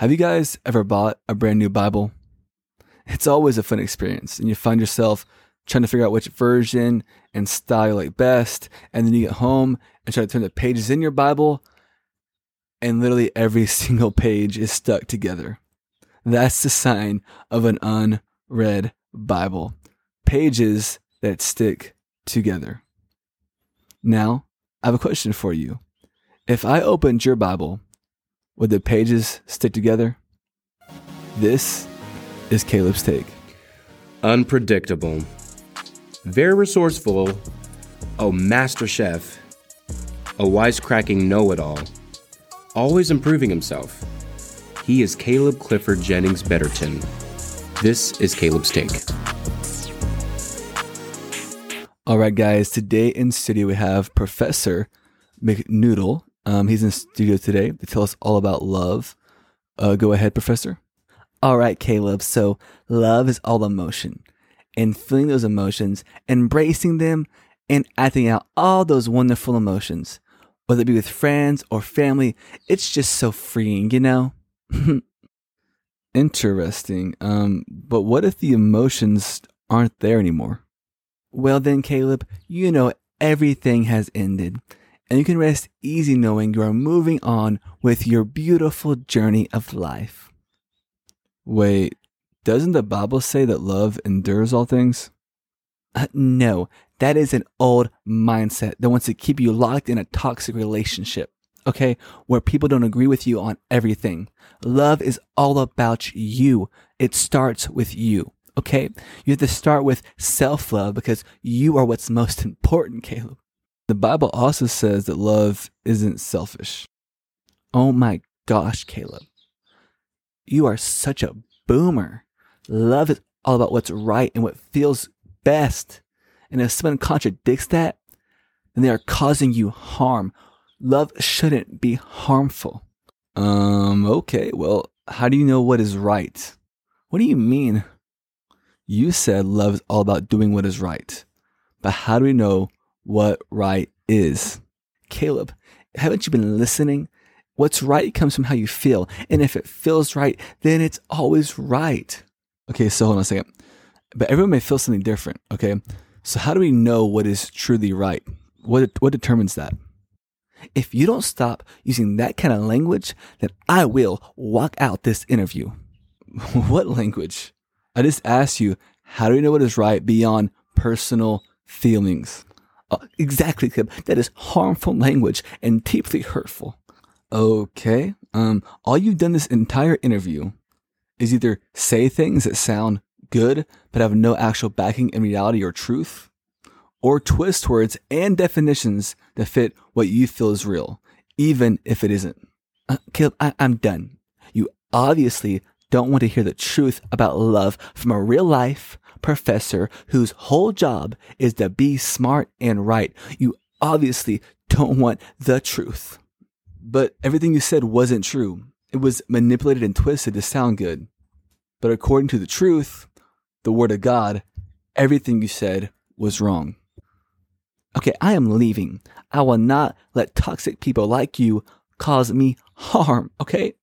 Have you guys ever bought a brand new Bible? It's always a fun experience, and you find yourself trying to figure out which version and style you like best, and then you get home and try to turn the pages in your Bible, and literally every single page is stuck together. That's the sign of an unread Bible. Pages that stick together. Now, I have a question for you. If I opened your Bible would the pages stick together? This is Caleb's take. Unpredictable. Very resourceful. A master chef. A wisecracking know it all. Always improving himself. He is Caleb Clifford Jennings Betterton. This is Caleb's Take. All right, guys. Today in studio we have Professor McNoodle. Um, he's in studio today to tell us all about love. Uh, go ahead, Professor. All right, Caleb. So, love is all emotion, and feeling those emotions, embracing them, and acting out all those wonderful emotions, whether it be with friends or family. It's just so freeing, you know? Interesting. Um, but what if the emotions aren't there anymore? Well, then, Caleb, you know everything has ended and you can rest easy knowing you are moving on with your beautiful journey of life. Wait, doesn't the Bible say that love endures all things? Uh, no, that is an old mindset that wants to keep you locked in a toxic relationship, okay, where people don't agree with you on everything. Love is all about you. It starts with you, okay? You have to start with self love because you are what's most important, Caleb. The Bible also says that love isn't selfish. Oh my gosh, Caleb. You are such a boomer. Love is all about what's right and what feels best. And if someone contradicts that, then they are causing you harm. Love shouldn't be harmful. Um, okay. Well, how do you know what is right? What do you mean? You said love is all about doing what is right. But how do we know what right is. Caleb, haven't you been listening? What's right comes from how you feel. And if it feels right, then it's always right. Okay, so hold on a second. But everyone may feel something different, okay? So how do we know what is truly right? What what determines that? If you don't stop using that kind of language, then I will walk out this interview. what language? I just asked you, how do we know what is right beyond personal feelings? Uh, exactly, That is harmful language and deeply hurtful. Okay. Um, all you've done this entire interview is either say things that sound good but have no actual backing in reality or truth, or twist words and definitions that fit what you feel is real, even if it isn't. Uh, Caleb, I- I'm done. You obviously don't want to hear the truth about love from a real life, professor whose whole job is to be smart and right. You obviously don't want the truth. But everything you said wasn't true. It was manipulated and twisted to sound good. But according to the truth, the Word of God, everything you said was wrong. Okay, I am leaving. I will not let toxic people like you cause me harm, okay?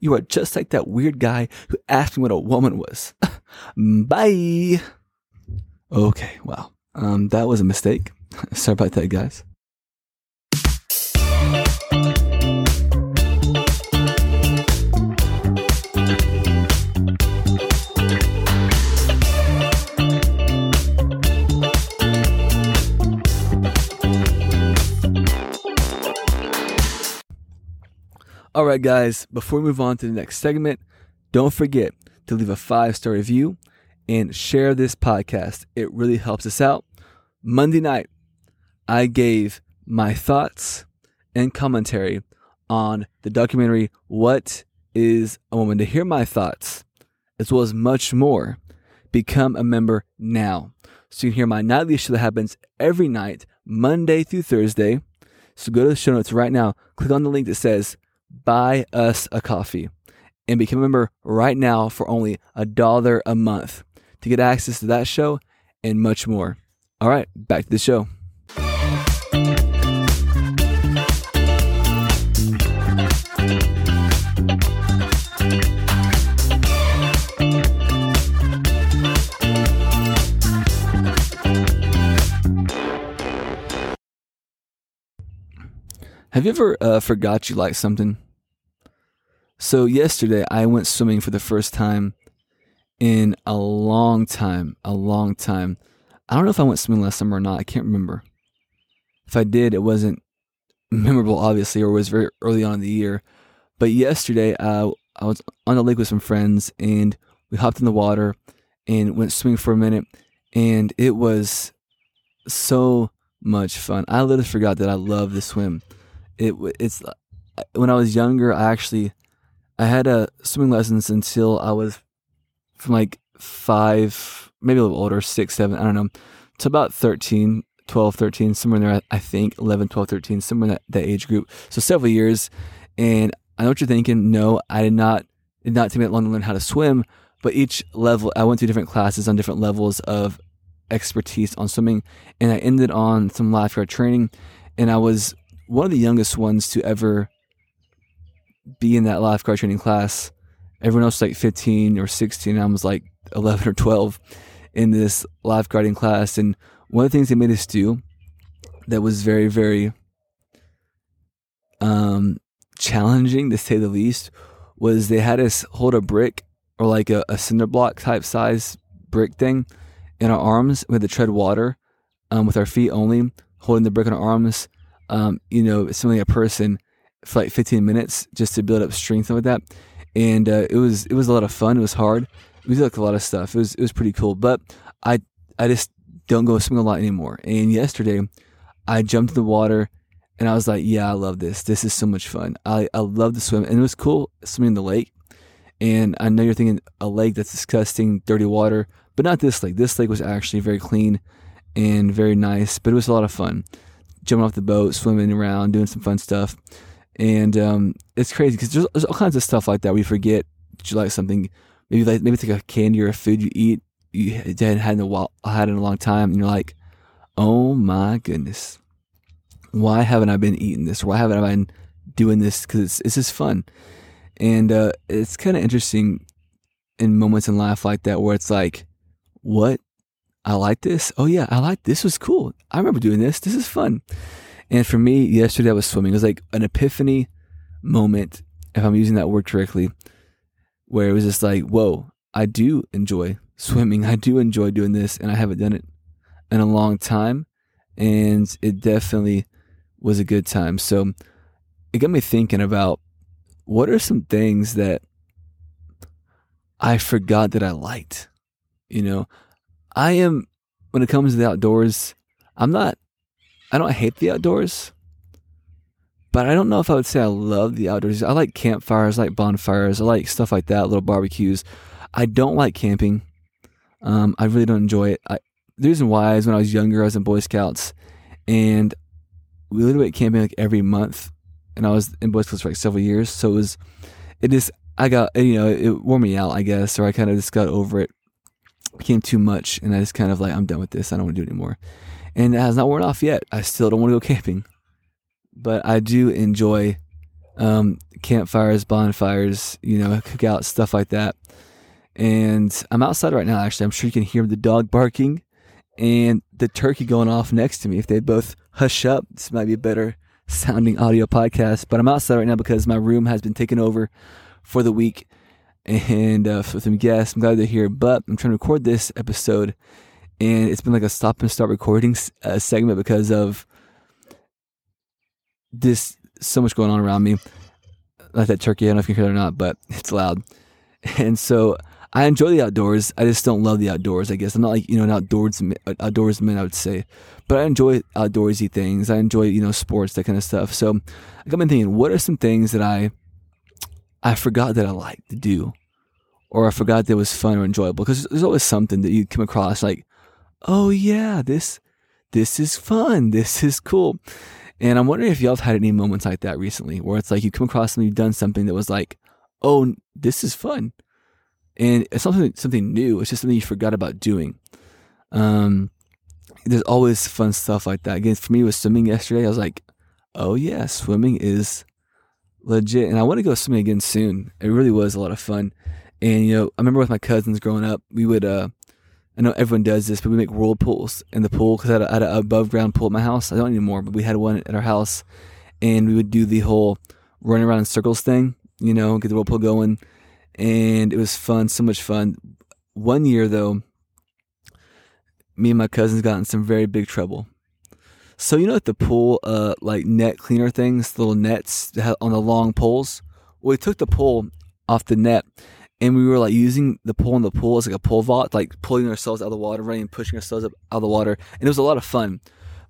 You are just like that weird guy who asked me what a woman was. Bye. Okay, wow. Um, that was a mistake. Sorry about that, guys. Right, guys, before we move on to the next segment, don't forget to leave a five star review and share this podcast. It really helps us out. Monday night, I gave my thoughts and commentary on the documentary What is a Woman? To hear my thoughts, as well as much more, become a member now. So you can hear my nightly show that happens every night, Monday through Thursday. So go to the show notes right now, click on the link that says Buy Us a Coffee, and become a member right now for only a dollar a month to get access to that show and much more. All right, back to the show. Have you ever uh, forgot you like something? So yesterday I went swimming for the first time in a long time, a long time. I don't know if I went swimming last summer or not. I can't remember. If I did, it wasn't memorable, obviously, or was very early on in the year. But yesterday, uh, I was on the lake with some friends, and we hopped in the water and went swimming for a minute, and it was so much fun. I literally forgot that I love to swim. It it's when I was younger, I actually I had a uh, swimming lessons until I was from like five, maybe a little older, six, seven, I don't know, to about 13, 12, 13, somewhere in there, I think, 11, 12, 13, somewhere in that, that age group. So several years. And I know what you're thinking. No, I did not, did not take me that long to learn how to swim, but each level, I went through different classes on different levels of expertise on swimming. And I ended on some lifeguard training. And I was one of the youngest ones to ever be in that lifeguard training class. Everyone else was like 15 or 16. I was like 11 or 12 in this lifeguarding class. And one of the things they made us do that was very, very um, challenging to say the least was they had us hold a brick or like a, a cinder block type size brick thing in our arms. We had to tread water um, with our feet only, holding the brick in our arms. Um, you know, similarly a person for like 15 minutes just to build up strength and with that. And uh, it was it was a lot of fun. It was hard. We did like a lot of stuff. It was it was pretty cool. But I I just don't go swimming a lot anymore. And yesterday, I jumped in the water and I was like, yeah, I love this. This is so much fun. I, I love to swim. And it was cool swimming in the lake. And I know you're thinking a lake that's disgusting, dirty water, but not this lake. This lake was actually very clean and very nice, but it was a lot of fun. Jumping off the boat, swimming around, doing some fun stuff. And um, it's crazy because there's, there's, all kinds of stuff like that. We forget that you like something, maybe like maybe it's like a candy or a food you eat you hadn't had in a while, had in a long time, and you're like, oh my goodness, why haven't I been eating this? Why haven't I been doing this? Because it's, it's just fun, and uh, it's kind of interesting in moments in life like that where it's like, what? I like this. Oh yeah, I like this. Was cool. I remember doing this. This is fun. And for me, yesterday I was swimming. It was like an epiphany moment, if I'm using that word correctly, where it was just like, whoa, I do enjoy swimming. I do enjoy doing this, and I haven't done it in a long time. And it definitely was a good time. So it got me thinking about what are some things that I forgot that I liked. You know, I am, when it comes to the outdoors, I'm not I don't hate the outdoors, but I don't know if I would say I love the outdoors. I like campfires, I like bonfires, I like stuff like that, little barbecues. I don't like camping. Um, I really don't enjoy it. I, the reason why is when I was younger, I was in Boy Scouts, and we literally went camping like every month, and I was in Boy Scouts for like several years. So it was, it just, I got, you know, it wore me out, I guess, or I kind of just got over it. Became too much, and I just kind of like, I'm done with this. I don't want to do it anymore and it has not worn off yet. I still don't want to go camping, but I do enjoy um, campfires, bonfires, you know, cookouts, stuff like that. And I'm outside right now. Actually, I'm sure you can hear the dog barking and the turkey going off next to me. If they both hush up, this might be a better sounding audio podcast. But I'm outside right now because my room has been taken over for the week and uh, with some guests. I'm glad they're here, but I'm trying to record this episode and it's been like a stop and start recording uh, segment because of this so much going on around me. Like that turkey, I don't know if you can hear it or not, but it's loud. And so I enjoy the outdoors. I just don't love the outdoors. I guess I'm not like you know an outdoorsman. Outdoorsman, I would say, but I enjoy outdoorsy things. I enjoy you know sports, that kind of stuff. So I got me thinking, what are some things that I I forgot that I like to do, or I forgot that it was fun or enjoyable? Because there's always something that you come across like oh yeah, this this is fun, this is cool. And I'm wondering if y'all have had any moments like that recently, where it's like you come across something, you've done something that was like, oh, this is fun, and it's something something new. It's just something you forgot about doing. Um, there's always fun stuff like that. Again, for me, with swimming yesterday, I was like, oh yeah, swimming is legit, and I want to go swimming again soon. It really was a lot of fun. And you know, I remember with my cousins growing up, we would uh, I know everyone does this, but we make whirlpools in the pool because I, had, had an above ground pool at my house. I don't anymore, but we had one at our house. and we would do the whole running around in circles thing, you know, get the whirlpool going. And it was fun, so much fun. One year, though, me and my cousins got in some very big trouble. So, you know, at the pool, uh, like net cleaner things, little nets on the long poles? Well, we took the pole off the net and we were like using the pole in the pool as like a pole vault, like pulling ourselves out of the water, running and pushing ourselves up out of the water. And it was a lot of fun.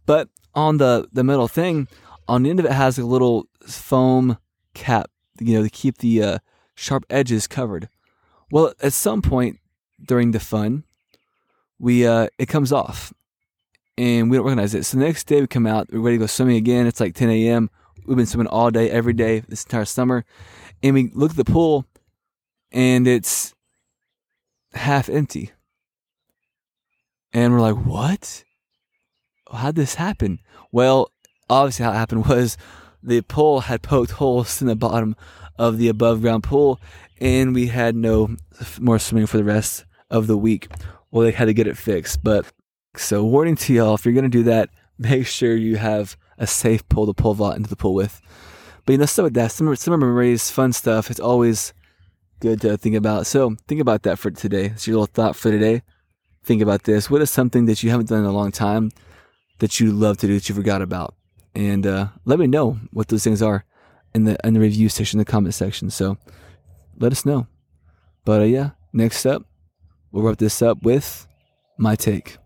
But on the, the metal thing, on the end of it has a little foam cap, you know, to keep the uh, sharp edges covered. Well, at some point during the fun, we uh, it comes off, and we don't recognize it. So the next day we come out, we're ready to go swimming again. It's like 10 a.m. We've been swimming all day, every day this entire summer, and we look at the pool, and it's half empty. And we're like, what? How'd this happen? Well, obviously, how it happened was the pool had poked holes in the bottom of the above ground pool, and we had no more swimming for the rest of the week. Well, they had to get it fixed. But so, warning to y'all if you're going to do that, make sure you have a safe pull to pull vault into the pool with. But you know, stuff like that, summer, summer memories, fun stuff, it's always good to think about. So, think about that for today. It's your little thought for today. Think about this. What is something that you haven't done in a long time that you love to do that you forgot about? And uh, let me know what those things are in the in the review section, the comment section. So let us know. But uh, yeah, next up, we'll wrap this up with my take.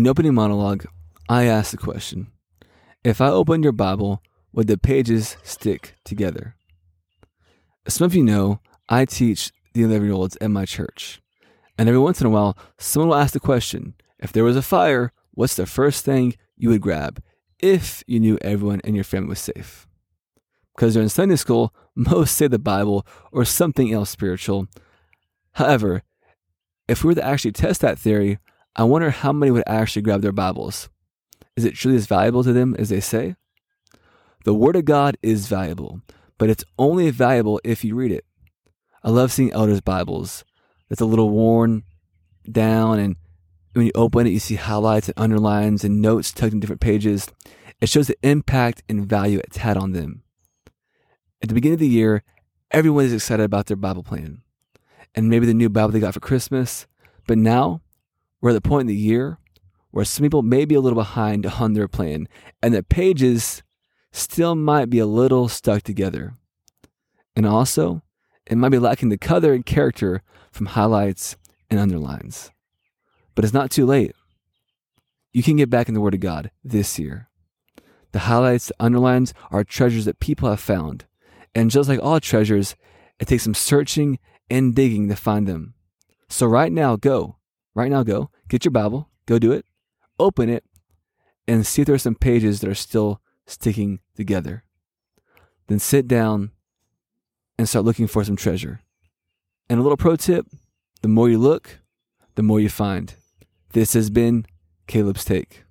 In the opening monologue, I asked the question If I opened your Bible, would the pages stick together? As some of you know, I teach the 11 year olds at my church. And every once in a while, someone will ask the question If there was a fire, what's the first thing you would grab if you knew everyone in your family was safe? Because during Sunday school, most say the Bible or something else spiritual. However, if we were to actually test that theory, I wonder how many would actually grab their Bibles. Is it truly as valuable to them as they say? The Word of God is valuable, but it's only valuable if you read it. I love seeing elders' Bibles that's a little worn down, and when you open it, you see highlights and underlines and notes tucked in different pages. It shows the impact and value it's had on them. At the beginning of the year, everyone is excited about their Bible plan and maybe the new Bible they got for Christmas. But now we're at the point in the year where some people may be a little behind on their plan, and the pages still might be a little stuck together. And also, it might be lacking the color and character from highlights and underlines. But it's not too late. You can get back in the Word of God this year. The highlights, the underlines are treasures that people have found. And just like all treasures, it takes some searching and digging to find them. So right now, go Right now, go get your Bible, go do it, open it, and see if there are some pages that are still sticking together. Then sit down and start looking for some treasure. And a little pro tip the more you look, the more you find. This has been Caleb's Take.